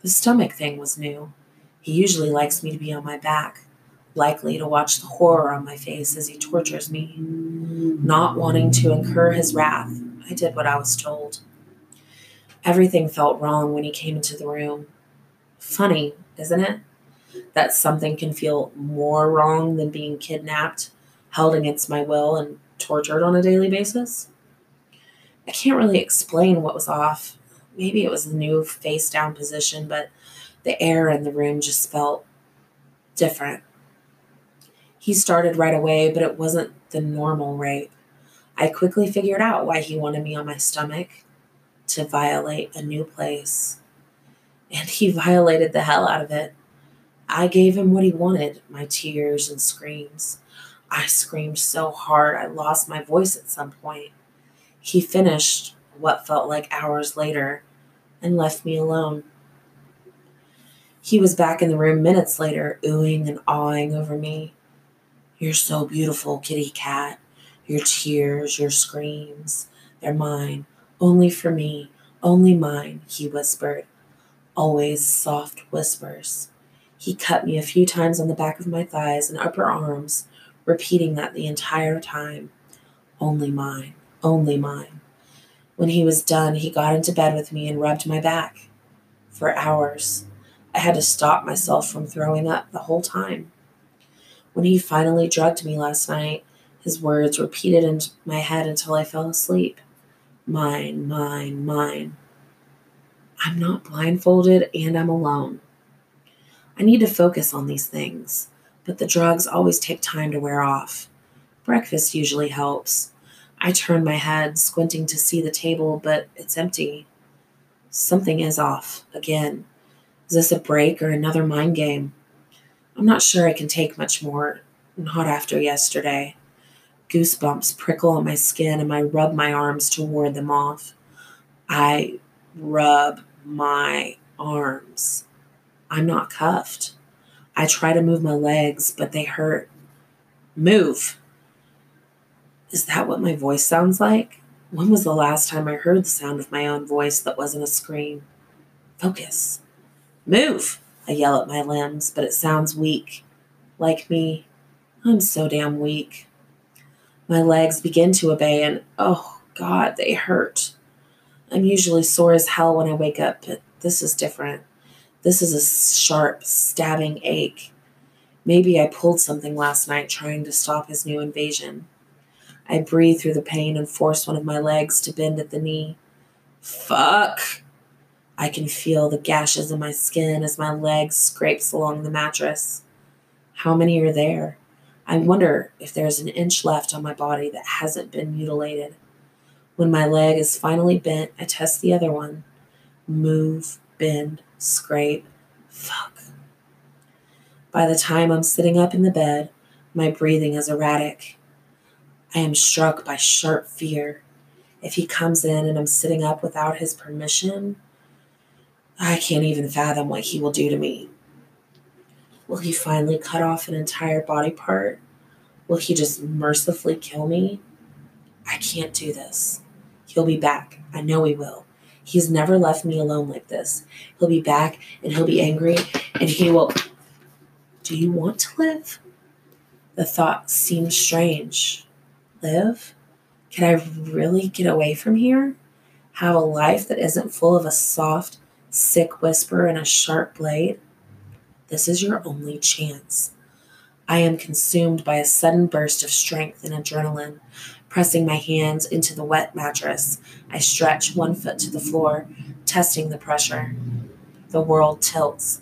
The stomach thing was new. He usually likes me to be on my back, likely to watch the horror on my face as he tortures me. Not wanting to incur his wrath, I did what I was told. Everything felt wrong when he came into the room. Funny, isn't it? That something can feel more wrong than being kidnapped, held against my will, and tortured on a daily basis. I can't really explain what was off. Maybe it was the new face down position, but the air in the room just felt different he started right away, but it wasn't the normal rape. I quickly figured out why he wanted me on my stomach to violate a new place. And he violated the hell out of it. I gave him what he wanted my tears and screams. I screamed so hard I lost my voice at some point. He finished what felt like hours later and left me alone. He was back in the room minutes later, oohing and awing over me. You're so beautiful, kitty cat. Your tears, your screams, they're mine, only for me, only mine, he whispered. Always soft whispers. He cut me a few times on the back of my thighs and upper arms, repeating that the entire time. Only mine, only mine. When he was done, he got into bed with me and rubbed my back. For hours. I had to stop myself from throwing up the whole time. When he finally drugged me last night, his words repeated in my head until I fell asleep. Mine, mine, mine. I'm not blindfolded and I'm alone. I need to focus on these things, but the drugs always take time to wear off. Breakfast usually helps. I turn my head, squinting to see the table, but it's empty. Something is off again. Is this a break or another mind game? I'm not sure I can take much more, not after yesterday. Goosebumps prickle on my skin and I rub my arms to ward them off. I rub my arms. I'm not cuffed. I try to move my legs, but they hurt. Move. Is that what my voice sounds like? When was the last time I heard the sound of my own voice that wasn't a scream? Focus. Move. I yell at my limbs, but it sounds weak. Like me, I'm so damn weak. My legs begin to obey, and oh God, they hurt. I'm usually sore as hell when I wake up, but this is different. This is a sharp, stabbing ache. Maybe I pulled something last night trying to stop his new invasion. I breathe through the pain and force one of my legs to bend at the knee. Fuck! I can feel the gashes in my skin as my leg scrapes along the mattress. How many are there? I wonder if there's an inch left on my body that hasn't been mutilated. When my leg is finally bent, I test the other one. Move, bend, scrape. Fuck. By the time I'm sitting up in the bed, my breathing is erratic. I am struck by sharp fear. If he comes in and I'm sitting up without his permission, I can't even fathom what he will do to me. Will he finally cut off an entire body part? Will he just mercifully kill me? I can't do this. He'll be back. I know he will. He's never left me alone like this. He'll be back and he'll be angry and he will. Do you want to live? The thought seemed strange. Live? Can I really get away from here? Have a life that isn't full of a soft, sick whisper and a sharp blade? This is your only chance. I am consumed by a sudden burst of strength and adrenaline. Pressing my hands into the wet mattress, I stretch one foot to the floor, testing the pressure. The world tilts.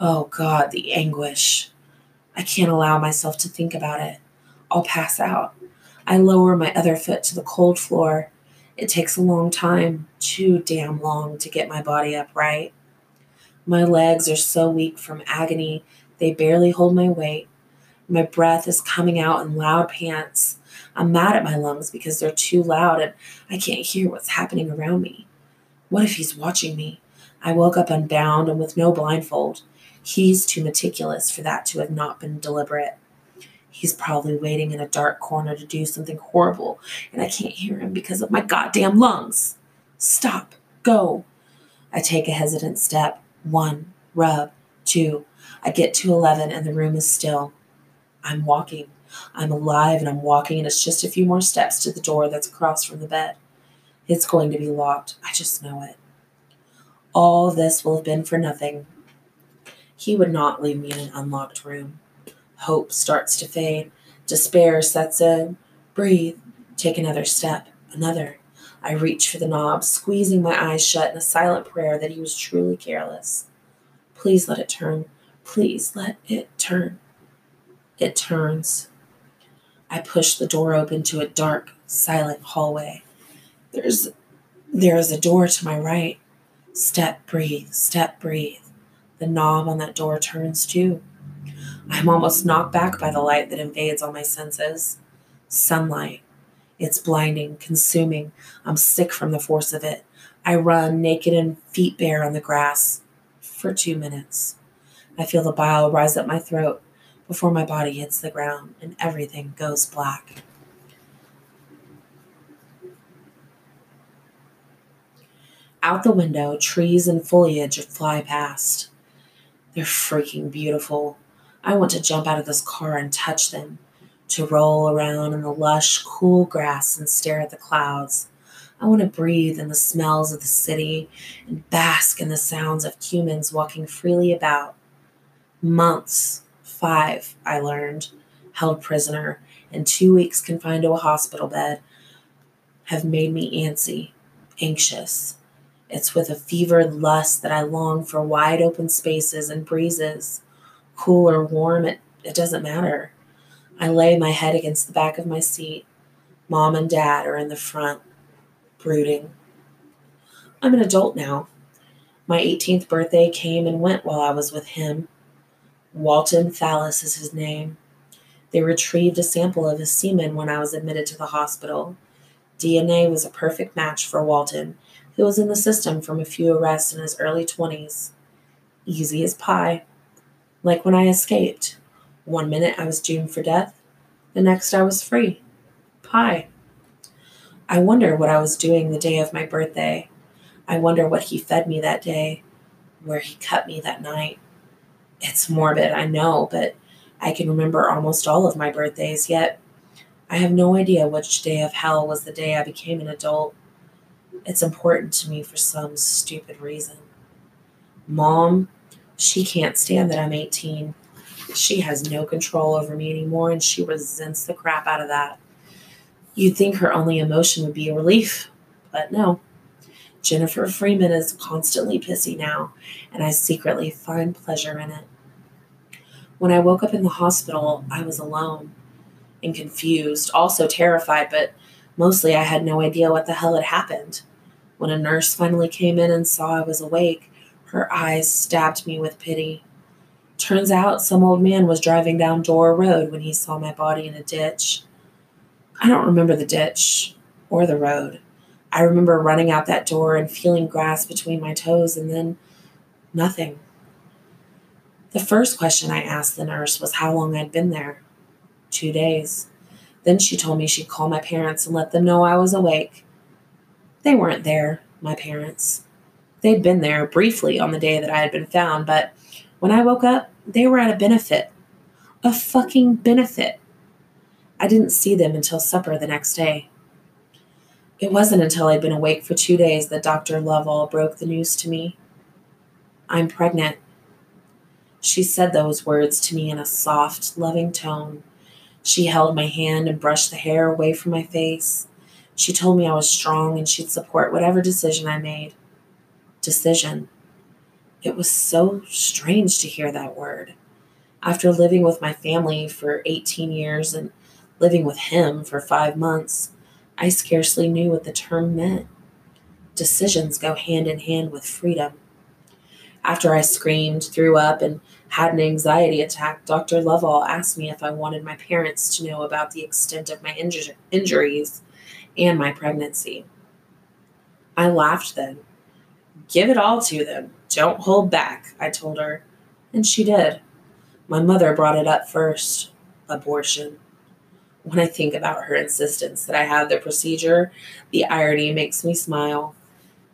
Oh God, the anguish. I can't allow myself to think about it. I'll pass out. I lower my other foot to the cold floor. It takes a long time, too damn long, to get my body upright. My legs are so weak from agony, they barely hold my weight. My breath is coming out in loud pants. I'm mad at my lungs because they're too loud and I can't hear what's happening around me. What if he's watching me? I woke up unbound and with no blindfold. He's too meticulous for that to have not been deliberate. He's probably waiting in a dark corner to do something horrible, and I can't hear him because of my goddamn lungs. Stop. Go. I take a hesitant step. One, rub. Two. I get to 11 and the room is still. I'm walking. I'm alive and I'm walking, and it's just a few more steps to the door that's across from the bed. It's going to be locked. I just know it. All this will have been for nothing. He would not leave me in an unlocked room. Hope starts to fade. Despair sets in. Breathe. Take another step. Another. I reach for the knob, squeezing my eyes shut in a silent prayer that he was truly careless. Please let it turn. Please let it turn. It turns. I push the door open to a dark, silent hallway. There's there is a door to my right. Step, breathe, step, breathe. The knob on that door turns too. I'm almost knocked back by the light that invades all my senses. Sunlight. It's blinding, consuming. I'm sick from the force of it. I run naked and feet bare on the grass for two minutes. I feel the bile rise up my throat before my body hits the ground and everything goes black. Out the window, trees and foliage fly past. They're freaking beautiful. I want to jump out of this car and touch them, to roll around in the lush, cool grass and stare at the clouds. I want to breathe in the smells of the city and bask in the sounds of humans walking freely about. Months, five, I learned, held prisoner and two weeks confined to a hospital bed, have made me antsy, anxious. It's with a fevered lust that I long for wide open spaces and breezes. Cool or warm, it, it doesn't matter. I lay my head against the back of my seat. Mom and dad are in the front, brooding. I'm an adult now. My 18th birthday came and went while I was with him. Walton Thallis is his name. They retrieved a sample of his semen when I was admitted to the hospital. DNA was a perfect match for Walton, who was in the system from a few arrests in his early 20s. Easy as pie. Like when I escaped. One minute I was doomed for death, the next I was free. Pie. I wonder what I was doing the day of my birthday. I wonder what he fed me that day, where he cut me that night. It's morbid, I know, but I can remember almost all of my birthdays, yet I have no idea which day of hell was the day I became an adult. It's important to me for some stupid reason. Mom, she can't stand that I'm 18. She has no control over me anymore, and she resents the crap out of that. You'd think her only emotion would be a relief, but no. Jennifer Freeman is constantly pissy now, and I secretly find pleasure in it. When I woke up in the hospital, I was alone and confused, also terrified, but Mostly, I had no idea what the hell had happened. When a nurse finally came in and saw I was awake, her eyes stabbed me with pity. Turns out some old man was driving down Dora Road when he saw my body in a ditch. I don't remember the ditch or the road. I remember running out that door and feeling grass between my toes and then nothing. The first question I asked the nurse was how long I'd been there. Two days. Then she told me she'd call my parents and let them know I was awake. They weren't there, my parents. They'd been there briefly on the day that I had been found, but when I woke up, they were at a benefit. A fucking benefit. I didn't see them until supper the next day. It wasn't until I'd been awake for two days that Dr. Lovell broke the news to me. I'm pregnant. She said those words to me in a soft, loving tone. She held my hand and brushed the hair away from my face. She told me I was strong and she'd support whatever decision I made. Decision. It was so strange to hear that word. After living with my family for 18 years and living with him for five months, I scarcely knew what the term meant. Decisions go hand in hand with freedom. After I screamed, threw up, and had an anxiety attack, Dr. Lovell asked me if I wanted my parents to know about the extent of my inju- injuries and my pregnancy. I laughed then. Give it all to them. Don't hold back, I told her. And she did. My mother brought it up first abortion. When I think about her insistence that I have the procedure, the irony makes me smile.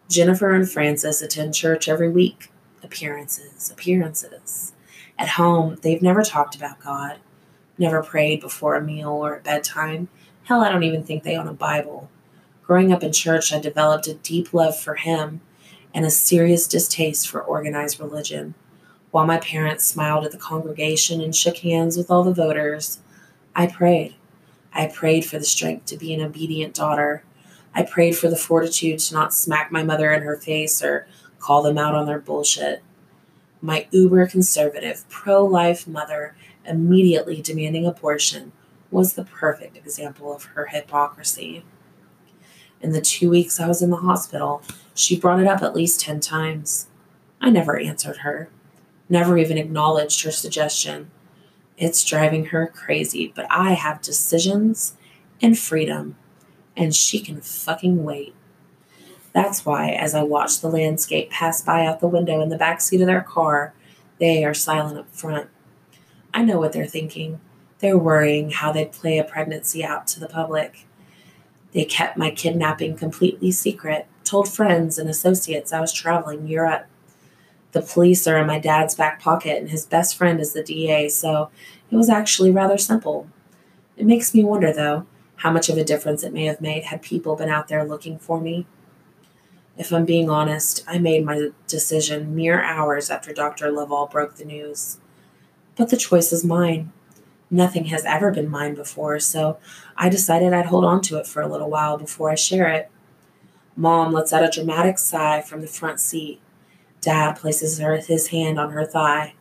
Jennifer and Francis attend church every week. Appearances, appearances. At home, they've never talked about God, never prayed before a meal or at bedtime. Hell, I don't even think they own a Bible. Growing up in church, I developed a deep love for Him and a serious distaste for organized religion. While my parents smiled at the congregation and shook hands with all the voters, I prayed. I prayed for the strength to be an obedient daughter. I prayed for the fortitude to not smack my mother in her face or call them out on their bullshit. My uber conservative, pro life mother immediately demanding abortion was the perfect example of her hypocrisy. In the two weeks I was in the hospital, she brought it up at least 10 times. I never answered her, never even acknowledged her suggestion. It's driving her crazy, but I have decisions and freedom, and she can fucking wait. That's why, as I watch the landscape pass by out the window in the back seat of their car, they are silent up front. I know what they're thinking. They're worrying how they'd play a pregnancy out to the public. They kept my kidnapping completely secret, told friends and associates I was traveling Europe. The police are in my dad's back pocket, and his best friend is the DA, so it was actually rather simple. It makes me wonder, though, how much of a difference it may have made had people been out there looking for me. If I'm being honest, I made my decision mere hours after Dr. Lovell broke the news. But the choice is mine. Nothing has ever been mine before, so I decided I'd hold on to it for a little while before I share it. Mom lets out a dramatic sigh from the front seat. Dad places her, his hand on her thigh.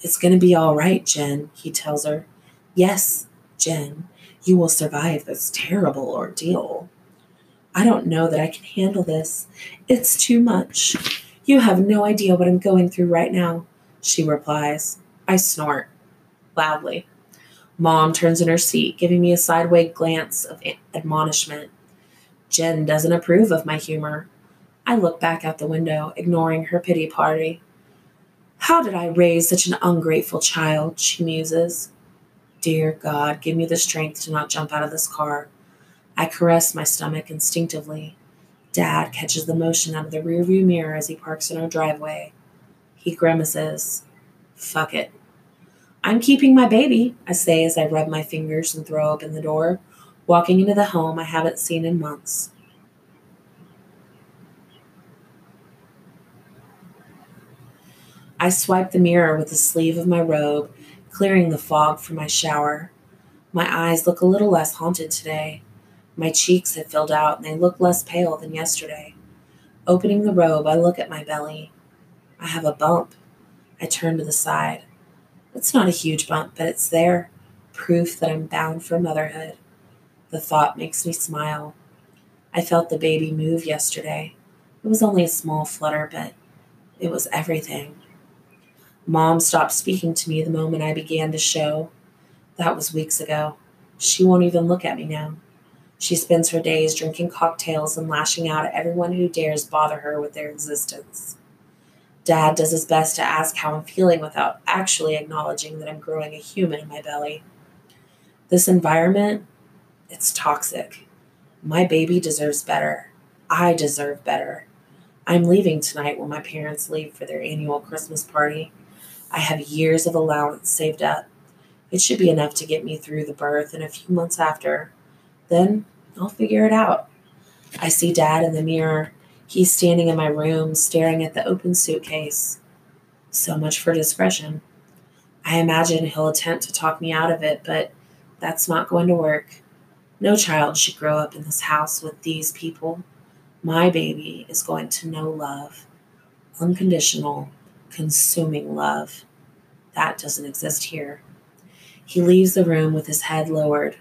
It's going to be all right, Jen, he tells her. Yes, Jen, you will survive this terrible ordeal. I don't know that I can handle this. It's too much. You have no idea what I'm going through right now, she replies. I snort loudly. Mom turns in her seat, giving me a sideways glance of admonishment. Jen doesn't approve of my humor. I look back out the window, ignoring her pity party. How did I raise such an ungrateful child? she muses. Dear God, give me the strength to not jump out of this car. I caress my stomach instinctively. Dad catches the motion out of the rearview mirror as he parks in our driveway. He grimaces. Fuck it. I'm keeping my baby, I say as I rub my fingers and throw open the door, walking into the home I haven't seen in months. I swipe the mirror with the sleeve of my robe, clearing the fog from my shower. My eyes look a little less haunted today. My cheeks have filled out and they look less pale than yesterday. Opening the robe, I look at my belly. I have a bump. I turn to the side. It's not a huge bump, but it's there, proof that I'm bound for motherhood. The thought makes me smile. I felt the baby move yesterday. It was only a small flutter, but it was everything. Mom stopped speaking to me the moment I began to show. That was weeks ago. She won't even look at me now. She spends her days drinking cocktails and lashing out at everyone who dares bother her with their existence. Dad does his best to ask how I'm feeling without actually acknowledging that I'm growing a human in my belly. This environment, it's toxic. My baby deserves better. I deserve better. I'm leaving tonight when my parents leave for their annual Christmas party. I have years of allowance saved up. It should be enough to get me through the birth and a few months after. Then I'll figure it out. I see Dad in the mirror. He's standing in my room, staring at the open suitcase. So much for discretion. I imagine he'll attempt to talk me out of it, but that's not going to work. No child should grow up in this house with these people. My baby is going to know love, unconditional, consuming love. That doesn't exist here. He leaves the room with his head lowered.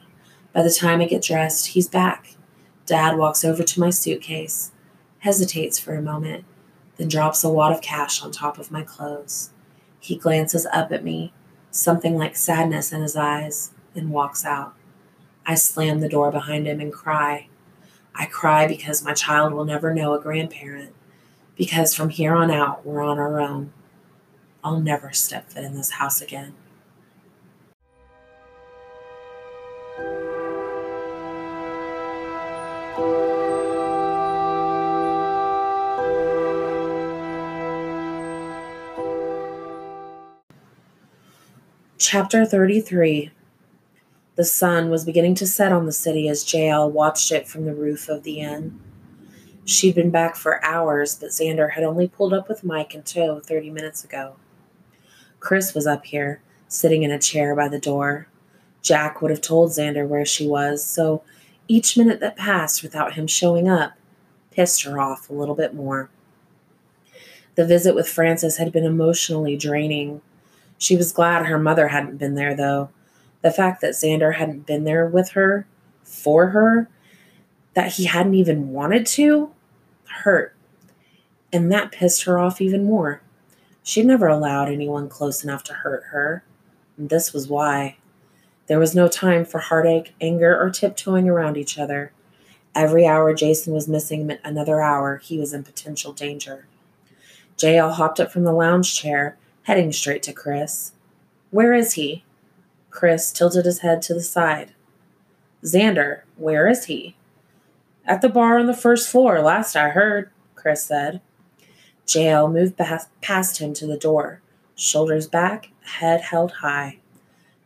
By the time I get dressed, he's back. Dad walks over to my suitcase, hesitates for a moment, then drops a wad of cash on top of my clothes. He glances up at me, something like sadness in his eyes, and walks out. I slam the door behind him and cry. I cry because my child will never know a grandparent, because from here on out, we're on our own. I'll never step foot in this house again. Chapter 33 The sun was beginning to set on the city as JL watched it from the roof of the inn. She'd been back for hours, but Xander had only pulled up with Mike and tow 30 minutes ago. Chris was up here, sitting in a chair by the door. Jack would have told Xander where she was, so each minute that passed without him showing up pissed her off a little bit more. The visit with Francis had been emotionally draining. She was glad her mother hadn't been there, though. The fact that Xander hadn't been there with her, for her, that he hadn't even wanted to, hurt. And that pissed her off even more. She'd never allowed anyone close enough to hurt her. And this was why. There was no time for heartache, anger, or tiptoeing around each other. Every hour Jason was missing meant another hour he was in potential danger. JL hopped up from the lounge chair, heading straight to Chris. Where is he? Chris tilted his head to the side. Xander, where is he? At the bar on the first floor, last I heard, Chris said. JL moved past him to the door, shoulders back, head held high.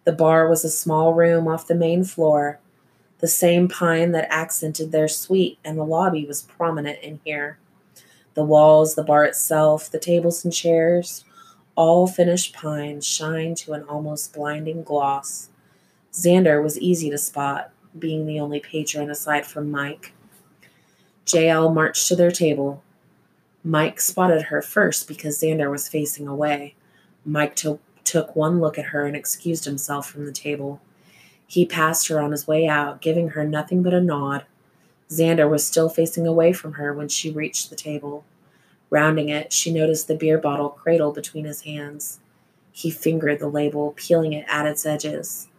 The bar was a small room off the main floor. The same pine that accented their suite and the lobby was prominent in here. The walls, the bar itself, the tables and chairs, all finished pines shine to an almost blinding gloss. Xander was easy to spot, being the only patron aside from Mike. JL marched to their table. Mike spotted her first because Xander was facing away. Mike to- took one look at her and excused himself from the table. He passed her on his way out, giving her nothing but a nod. Xander was still facing away from her when she reached the table. Rounding it, she noticed the beer bottle cradle between his hands. He fingered the label, peeling it at its edges,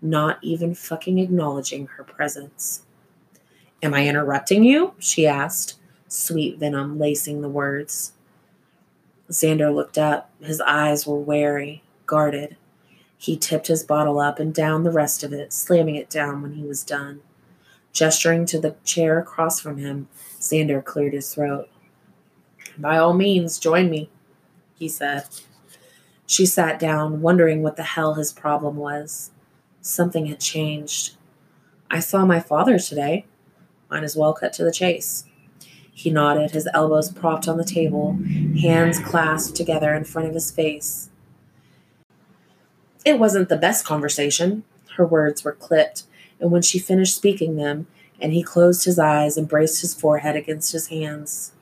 not even fucking acknowledging her presence. Am I interrupting you? she asked, sweet venom lacing the words. Xander looked up. His eyes were wary, guarded. He tipped his bottle up and down the rest of it, slamming it down when he was done. Gesturing to the chair across from him, Xander cleared his throat. By all means, join me, he said. She sat down, wondering what the hell his problem was. Something had changed. I saw my father today. Might as well cut to the chase. He nodded, his elbows propped on the table, hands clasped together in front of his face. It wasn't the best conversation. Her words were clipped, and when she finished speaking them, and he closed his eyes and braced his forehead against his hands.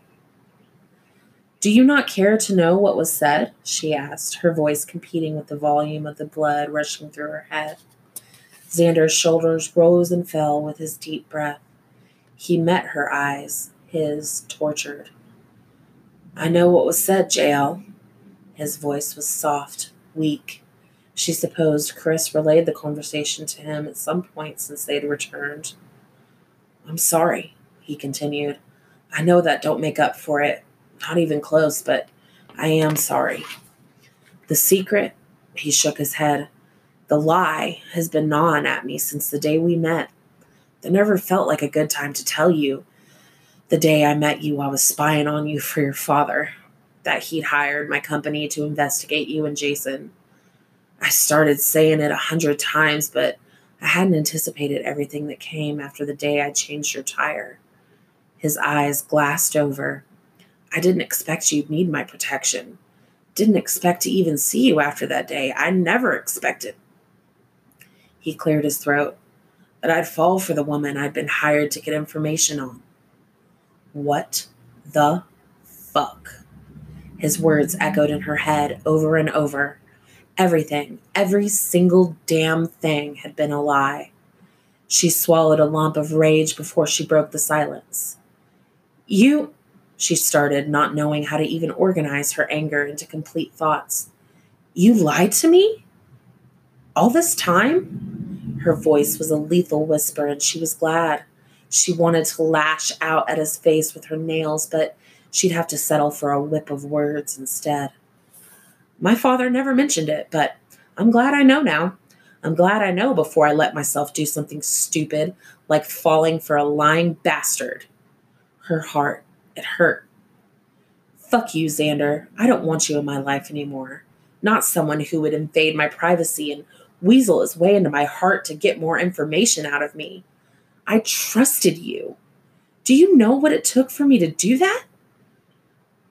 Do you not care to know what was said? she asked, her voice competing with the volume of the blood rushing through her head. Xander's shoulders rose and fell with his deep breath. He met her eyes, his tortured. I know what was said, JL. His voice was soft, weak. She supposed Chris relayed the conversation to him at some point since they'd returned. I'm sorry, he continued. I know that don't make up for it, not even close, but I am sorry. The secret, he shook his head. The lie has been gnawing at me since the day we met. It never felt like a good time to tell you. The day I met you, I was spying on you for your father, that he'd hired my company to investigate you and Jason. I started saying it a hundred times, but I hadn't anticipated everything that came after the day I changed your tire. His eyes glassed over. I didn't expect you'd need my protection. Didn't expect to even see you after that day. I never expected. He cleared his throat. That I'd fall for the woman I'd been hired to get information on. What the fuck? His words echoed in her head over and over. Everything, every single damn thing had been a lie. She swallowed a lump of rage before she broke the silence. You, she started, not knowing how to even organize her anger into complete thoughts. You lied to me? All this time? Her voice was a lethal whisper, and she was glad. She wanted to lash out at his face with her nails, but she'd have to settle for a whip of words instead. My father never mentioned it, but I'm glad I know now. I'm glad I know before I let myself do something stupid like falling for a lying bastard. Her heart, it hurt. Fuck you, Xander. I don't want you in my life anymore. Not someone who would invade my privacy and weasel his way into my heart to get more information out of me. I trusted you. Do you know what it took for me to do that?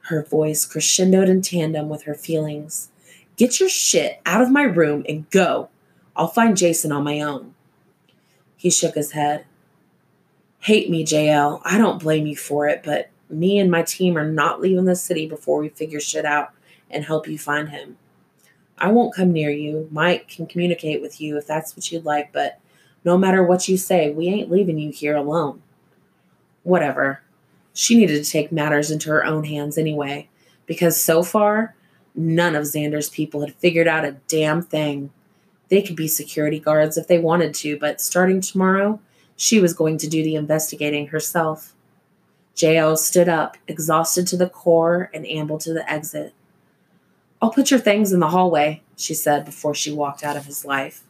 Her voice crescendoed in tandem with her feelings. Get your shit out of my room and go. I'll find Jason on my own. He shook his head. Hate me, JL. I don't blame you for it, but me and my team are not leaving the city before we figure shit out and help you find him. I won't come near you. Mike can communicate with you if that's what you'd like, but no matter what you say, we ain't leaving you here alone. Whatever. She needed to take matters into her own hands anyway, because so far, none of Xander's people had figured out a damn thing. They could be security guards if they wanted to, but starting tomorrow, she was going to do the investigating herself. JL stood up, exhausted to the core, and ambled to the exit. I'll put your things in the hallway, she said before she walked out of his life.